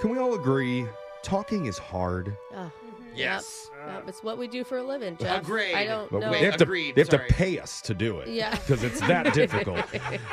Can we all agree talking is hard? Oh, Yes. yep, yep, it's what we do for a living, Jeff. Agreed. I don't But know. they have, to, Agreed, they have to pay us to do it. Yeah. Because it's that difficult.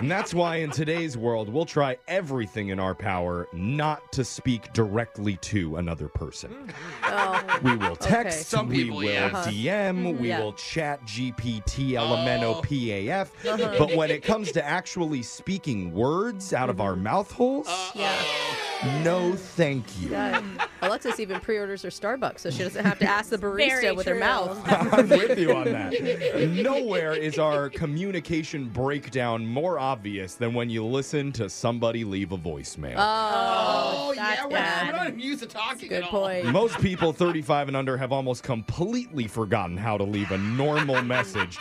and that's why in today's world, we'll try everything in our power not to speak directly to another person. Oh, We will text, Some we people, will yeah. Uh-huh. DM, we Yeah. will chat GPT, Elemento, Oh. PAF. Uh-huh. But when it comes to actually speaking words out of our mouth holes, yeah. No thank you. yeah. Alexis even pre-orders her Starbucks, so she doesn't have to ask the barista with her mouth. I'm with you on that. Nowhere is our communication breakdown more obvious than when you listen to somebody leave a voicemail. Oh, Oh, yeah, that's we're, we're not even used to talking Good at all. point. Most people 35 and under have almost completely forgotten how to leave a normal message.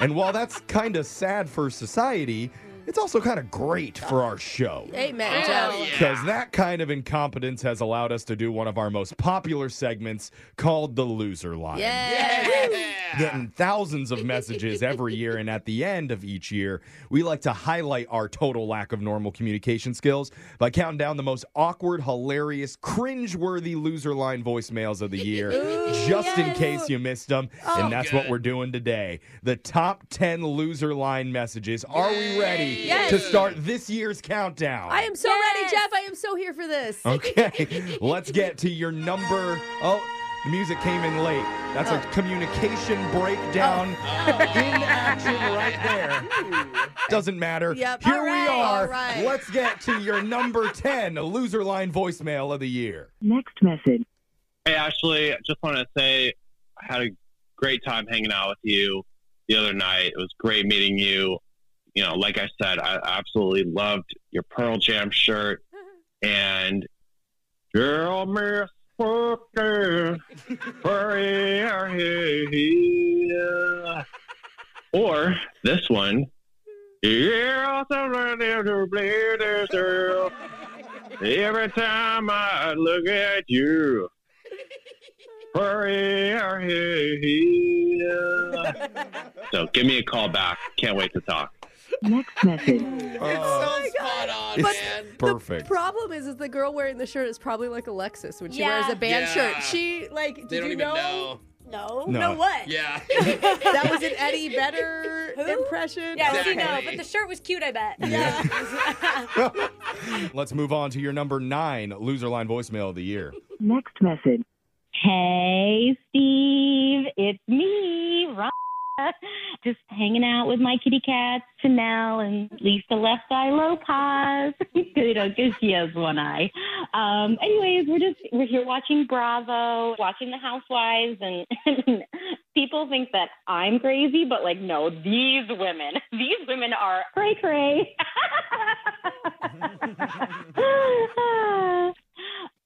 And while that's kind of sad for society, it's also kind of great for our show. Amen, Oh, yeah. Because that kind of incompetence has allowed us to do one of our most popular segments called the loser line. Yeah. Getting thousands of messages every year, and at the end of each year, we like to highlight our total lack of normal communication skills by counting down the most awkward, hilarious, cringe-worthy loser line voicemails of the year, just in case you missed them. and oh. that's what we're doing today. The top 10 loser line messages. Are we ready Yes. to start this year's countdown? I am so ready, Jeff. I am so here for this. Okay, let's get to your number. Oh, the music came in late. That's a Oh. communication breakdown oh. in action right there. Doesn't matter. Yep. Here All we are. all right. Let's get to your number 10 loser line voicemail of the year. Next message. Hey, Ashley, I just want to say I had a great time hanging out with you the other night. It was great meeting you. You know, like I said, I absolutely loved your Pearl Jam shirt and Girl Miss Fucker. Or this one. Every time I look at you, so give me a call back. Can't wait to talk. Next message. Oh, so spot on, it's man. perfect. The problem is, is the girl wearing the shirt is probably like Alexis when she Yeah. wears a band Yeah. shirt. She like, did They don't you even know, know. No. No. No what? Yeah. that was an Eddie Vedder Who? impression? Yeah, Exactly. you know, but the shirt was cute, I bet. Yeah. Let's move on to your number nine loser line voicemail of the year. Next message. Hey, Steve, it's me, Rhonda. Just hanging out with my kitty cats, Chanel and Lisa Left Eye Lopez. you know, because she has one eye. Um, anyways, we're just we're here watching Bravo, watching The Housewives, and people think that I'm crazy, but like, no, these women, these women are cray cray.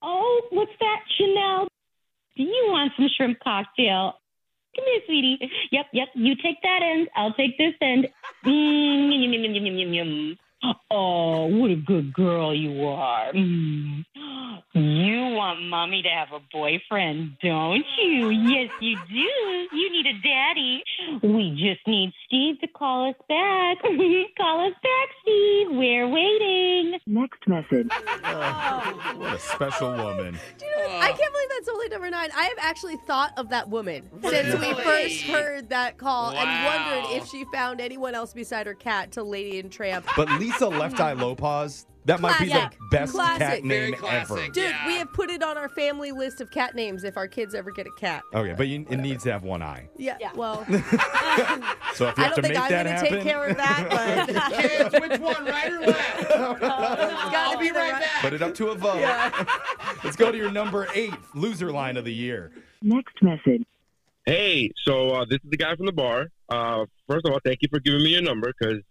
oh, what's that, Chanel? Do you want some shrimp cocktail? Come here, sweetie. Yep, yep. You take that end. I'll take this end. Mm, yum, yum, yum, yum, yum, yum. Oh, what a good girl you are. Mm. You want mommy to have a boyfriend, don't you? Yes, you do. You need a daddy. We just need Steve to call us back. call us back, Steve. We're waiting. Next message. What a special woman. Do you know? I can't believe that's only number nine. I have actually thought of that woman since we first heard that call and wondered if she found anyone else beside her cat to Lady and Tramp. But Lisa Left Eye Lopez, that might be the Classic. best Classic. cat Very name classic. ever. Dude, Yeah. we have put it on our family list of cat names if our kids ever get a cat. Okay, but you, it needs to have one eye. Yeah, Yeah. well, So if you I have don't to think make I'm that going to happen, take care of that, but Kids, which one, right or left? it's I'll be be right right. back. put it up to a vote. Let's go to your number eight loser line of the year. Next message. Hey, so uh, this is the guy from the bar. Uh, first of all, thank you for giving me your number because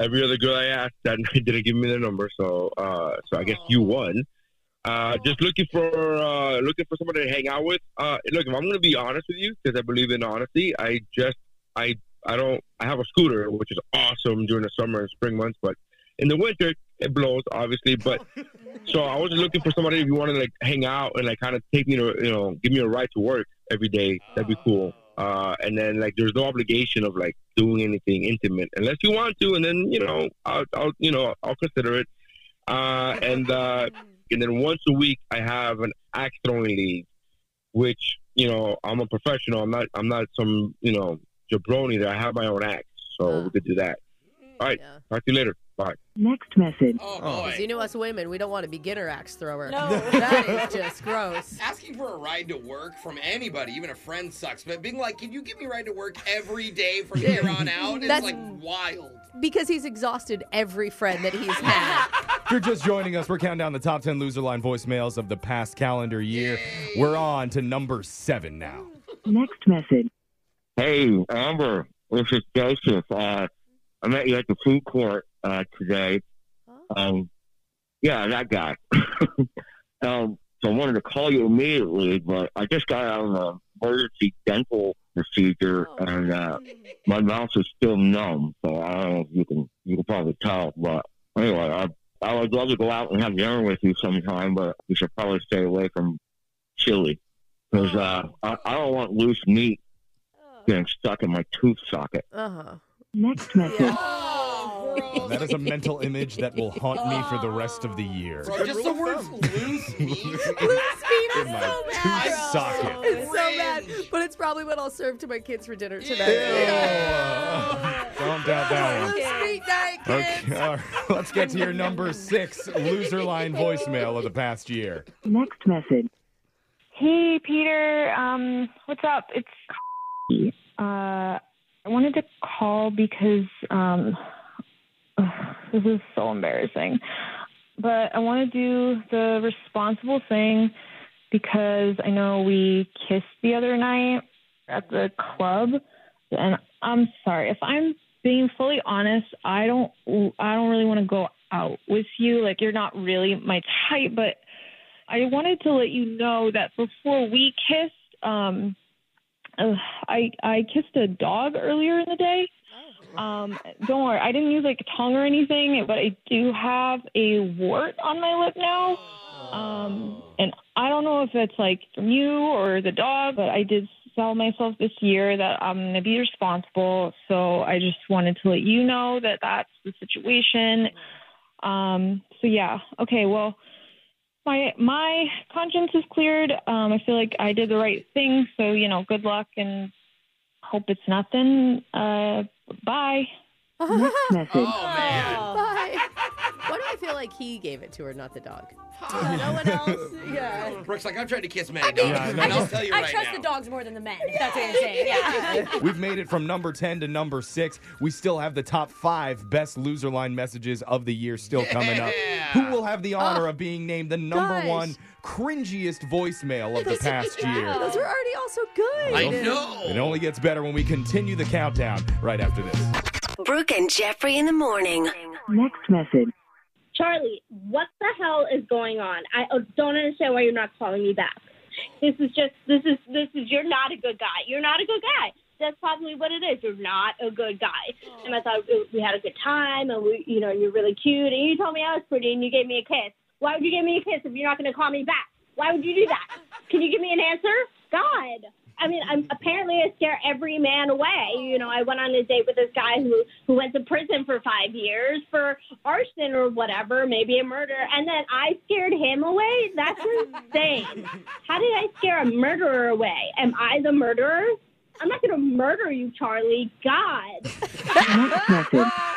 every other girl I asked that night didn't give me their number. So, uh, so I guess you won. Uh, just looking for uh, looking for somebody to hang out with. Uh, look, if I'm going to be honest with you, because I believe in honesty, I just I I don't I have a scooter, which is awesome during the summer and spring months, but in the winter it blows, obviously. But so I was looking for somebody if you want to like hang out and like kind of take me to you know give me a ride to work every day. That'd be cool. Uh, and then like there's no obligation of like doing anything intimate unless you want to, and then you know I'll, I'll you know I'll consider it. Uh, and uh, and then once a week I have an axe throwing league, which you know I'm a professional. I'm not. I'm not some you know jabroni. That I have my own axe, so we could do that. All right. Yeah. Talk to you later. Bye. Next message. Oh, Oh. boy. You know us women, we don't want a beginner axe thrower. No. that is just gross. Asking for a ride to work from anybody, even a friend, sucks. But being like, can you give me a ride to work every day from here on out? Is That's- like wild. Because he's exhausted every friend that he's had. If you're just joining us, we're counting down the top 10 loser line voicemails of the past calendar year. We're on to number seven now. Next message. Hey, Amber, this is Joseph. Uh, I met you at the food court uh, today. Um, yeah, that guy. um, so I wanted to call you immediately, but I just got out of an emergency dental procedure, Oh. and uh, my mouth is still numb. So I don't know if you can you can probably tell, but anyway, I I would love to go out and have dinner with you sometime, but you should probably stay away from chili because uh, I, I don't want loose meat getting stuck in my tooth socket. Uh huh. Next message. Oh, bro. That is a mental image that will haunt me for the rest of the year. Bro, just the words loose meat. In my tooth socket. It's so bad. But it's probably what I'll serve to my kids for dinner tonight. Don't doubt that one. Loose meat night, kids. Okay, all right. let's get to your number six loser line voicemail of the past year. Next message. Hey, Peter. Um, what's up? It's uh, I wanted to call because um, ugh, this is so embarrassing, but I want to do the responsible thing because I know we kissed the other night at the club, and I'm sorry if I'm being fully honest. I don't. I don't really want to go out with you. Like you're not really my type, but I wanted to let you know that before we kissed, um, I I kissed a dog earlier in the day. Um, don't worry, I didn't use like a tongue or anything, but I do have a wart on my lip now. Um, and I don't know if it's like from you or the dog, but I did tell myself this year that I'm going to be responsible. So I just wanted to let you know that that's the situation. Um, so yeah, okay, well, my my conscience is cleared. Um, I feel like I did the right thing. So you know, good luck and hope it's nothing. Uh, bye. Next message. Oh, man. Bye. Why do I feel like he gave it to her, not the dog? no one else. Yeah. Brooke's like, I'm trying to kiss many I mean, Yeah, I and. I, I'll just, tell you I right trust now. the dogs more than the men. If that's what you're saying. Yeah. We've made it from number 10 to number six. We still have the top five best loser line messages of the year still coming up. Yeah. Who will have the honor of being named the number Guys. one cringiest voicemail of the past year? Those were already also good. I know. It only gets better when we continue the countdown right after this. Brooke and Jeffrey in the morning. Next message. Charlie, what the hell is going on? I don't understand why you're not calling me back. This is just this is this is you're not a good guy. You're not a good guy. That's probably what it is. You're not a good guy. And I thought we had a good time, and we, you know, you're really cute, and you told me I was pretty, and you gave me a kiss. Why would you give me a kiss if you're not going to call me back? Why would you do that? Can you give me an answer? God. I mean, I'm, apparently I scare every man away. You know, I went on a date with this guy who who went to prison for five years for arson or whatever, maybe a murder, and then I scared him away. That's insane. How did I scare a murderer away? Am I the murderer? I'm not going to murder you, Charlie. God.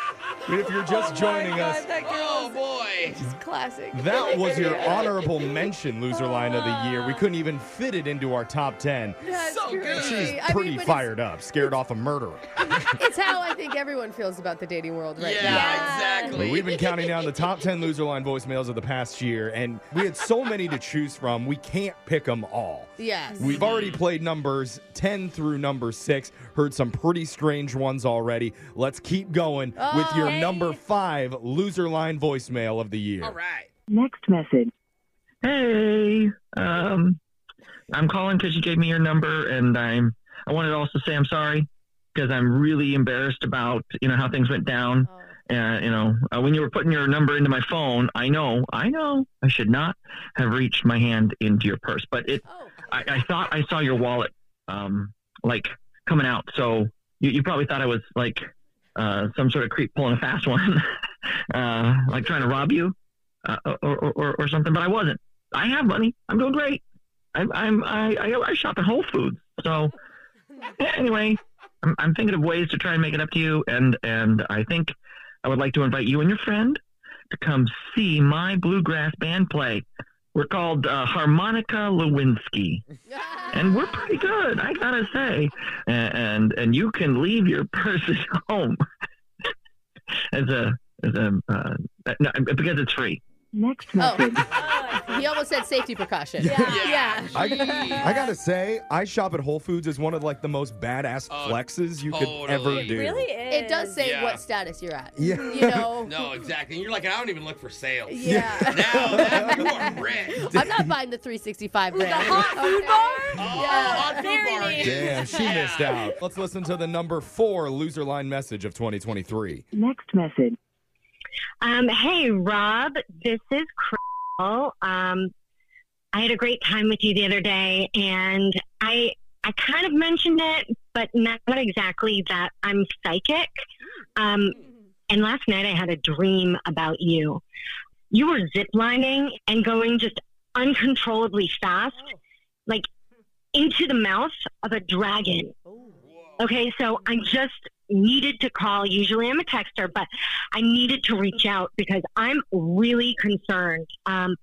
Next message. If you're just oh joining us, Oh, boy. Classic. that was your honorable mention loser line of the year. We couldn't even fit it into our top 10. That's So good. crazy. She's I mean, pretty fired up, scared off a murderer. It's, it's how I think everyone feels about the dating world right yeah, now. Yeah, exactly. But we've been counting down the top 10 loser line voicemails of the past year, and we had so many to choose from, we can't pick them all. Yes. We've already played numbers 10 through number 6, heard some pretty strange ones already. Let's keep going with your Hey. number 5 loser line voicemail of the year. All right. Next message. Hey, um, I'm calling because you gave me your number, and I'm. I wanted to also say I'm sorry because I'm really embarrassed about you know how things went down. Oh. And you know uh, when you were putting your number into my phone, I know, I know, I should not have reached my hand into your purse, but it. Oh. I, I thought I saw your wallet, um, like coming out. So you, you probably thought I was like uh, some sort of creep pulling a fast one, uh, like trying to rob you. uh, or, or, or, or something, but I wasn't. I have money. I'm doing great. I'm, I'm I, I, I shop at Whole Foods. So anyway, I'm, I'm thinking of ways to try and make it up to you, and and I think I would like to invite you and your friend to come see my bluegrass band play. We're called uh, Harmonica Lewinsky, and we're pretty good, I gotta say. And and, and you can leave your purse at home as a as a uh, no, because it's free. Next Oh. message. He almost said safety precaution. Yeah. Yeah. I, I gotta say, I shop at Whole Foods as one of like the most badass Oh, flexes you could ever totally. do. It really is. It does say Yeah. what status you're at. Yeah. You know? No, exactly. And you're like, I don't even look for sales. Yeah. Now that you are rich. I'm not buying the 365 The hot food bar? Oh, Yeah. hot food Very bar. neat. Damn, she Yeah. missed out. Let's listen to the number four loser line message of 2023. Next message. Um, hey, Rob, this is Crystal. Um, I had a great time with you the other day, and I I kind of mentioned it, but not exactly that I'm psychic. Um, and last night I had a dream about you. You were ziplining and going just uncontrollably fast, like into the mouth of a dragon. Okay, so I'm just needed to call. Usually I'm a texter, but I needed to reach out because I'm really concerned. Um,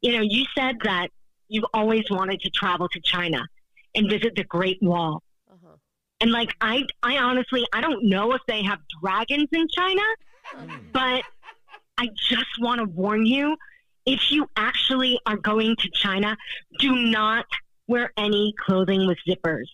you know, you said that you've always wanted to travel to China and visit the Great Wall. Uh-huh. And like, I, I honestly, I don't know if they have dragons in China, but I just want to warn you if you actually are going to China, do not wear any clothing with zippers.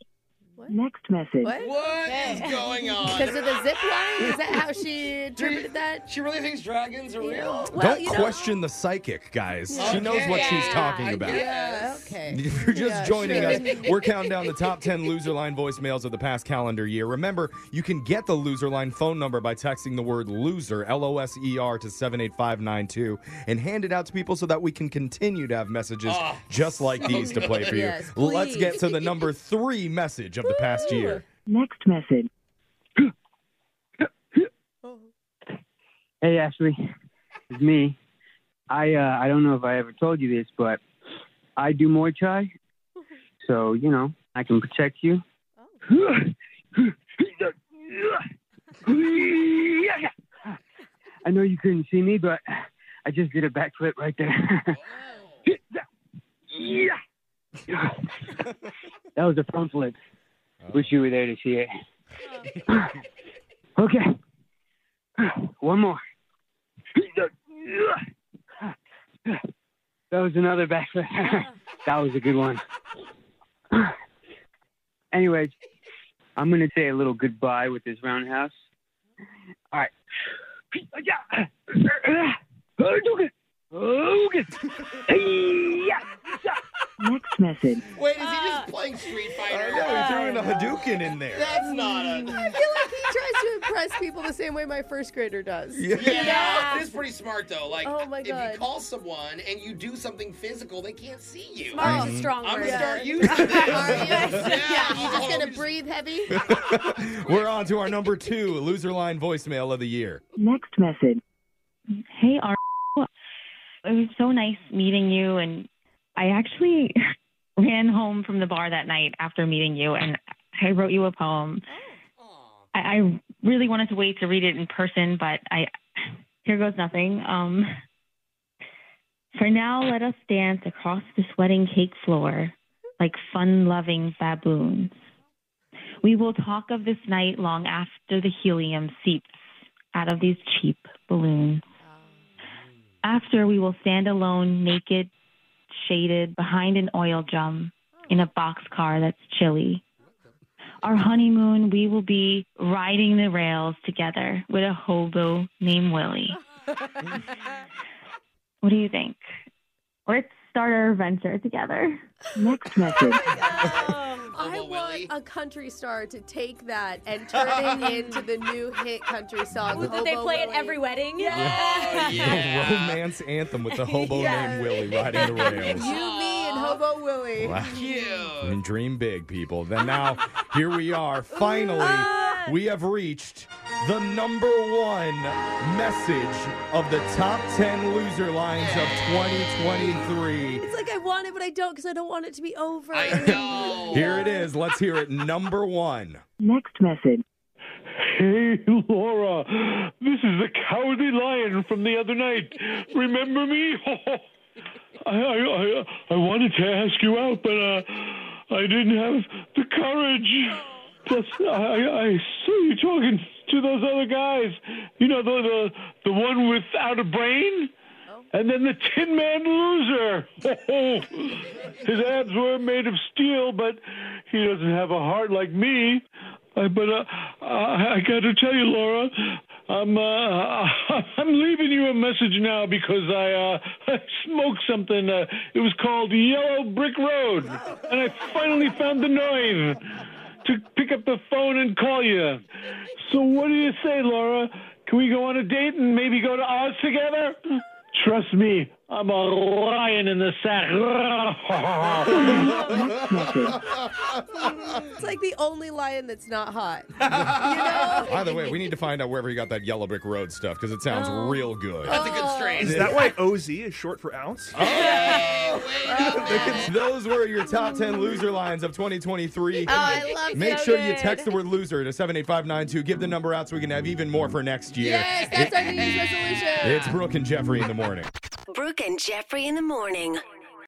Next message. What? What is going on? Because of the zip line? Is that how she interpreted that? She really thinks dragons are real? Well, Don't you know- question the psychic, guys. She knows what Okay. she's talking about. Yeah, okay. If you're just Yeah, joining sure. us, we're counting down the top 10 loser line voicemails of the past calendar year. Remember, you can get the loser line phone number by texting the word loser, L O S E R, to 78592 and hand it out to people so that we can continue to have messages Oh, just like so these to play for you. Yes, Let's get to the number three message of the past year. Next message. Hey Ashley, it's me. I uh, I don't know if I ever told you this, but I do Muay Thai, so you know I can protect you. I know you couldn't see me, but I just did a backflip right there. that was a front flip. Wish you were there to see it. Oh. okay. One more. That was another backflip. that was a good one. Anyways, I'm gonna say a little goodbye with this roundhouse. All right. Next message. Wait, is he just uh, playing Street Fighter? Oh, know, we threw in a uh, Hadouken in there. That's not a. Mm. I feel like he tries to impress people the same way my first grader does. Yeah. Yeah, it is pretty smart though. Like, Oh, my if God. you call someone and you do something physical, they can't see you. Smart is a strong I'm word. gonna start using this. Are you? yeah, Yeah, you just gonna breathe heavy? We're on to our number two loser line voicemail of the year. Next message. Hey, Ar. It was so nice meeting you, and I actually ran home from the bar that night after meeting you, and I wrote you a poem. I, I really wanted to wait to read it in person, but I here goes nothing. Um, for now, let us dance across this wedding cake floor like fun-loving baboons. We will talk of this night long after the helium seeps out of these cheap balloons. After we will stand alone, naked, shaded, behind an oil drum in a boxcar that's chilly. Our honeymoon, we will be riding the rails together with a hobo named Willie. what do you think? Let's start our adventure together. Next oh message. I want a country star to take that and turn it into the new hit country song. Ooh, that they Hobo play at Willie. every wedding. Oh, The yeah. romance anthem with the hobo Yeah. named Willie riding the rails. You, me, and Hobo Willie. Wow. Cute. And dream big, people. Then now, here we are. Finally, we have reached the number one message of the top 10 loser lines of 2023. It's like I want it, but I don't because I don't want it to be over. I know. Here it is. Let's hear it. Number one. Next message. Hey, Laura, this is the cowardly lion from the other night. Remember me? I, I, I, I wanted to ask you out, but uh, I didn't have the courage. Plus, I, I saw you talking to those other guys. You know, the the, the one without a brain? And then the Tin Man loser. His abs were made of steel, but he doesn't have a heart like me. Uh, but uh, I, I got to tell you, Laura, I'm uh, I'm leaving you a message now because I, uh, I smoked something. Uh, it was called Yellow Brick Road, and I finally found the nerve to pick up the phone and call you. So what do you say, Laura? Can we go on a date and maybe go to Oz together? Trust me, I'm a lion in the sack. It's like the only lion that's not hot. You know? By the way, we need to find out wherever you got that Yellow Brick Road stuff because it sounds Oh. real good. That's a good strain. Is that why OZ is short for ounce? Oh. Those were your top 10 loser lines of 2023. Oh, I love Make so sure you good. text the word loser to 78592. Give the number out so we can have even more for next year. Yes, that's our New Year's resolution. It's Brooke and Jeffrey in the morning. Brooke and Jeffrey in the morning.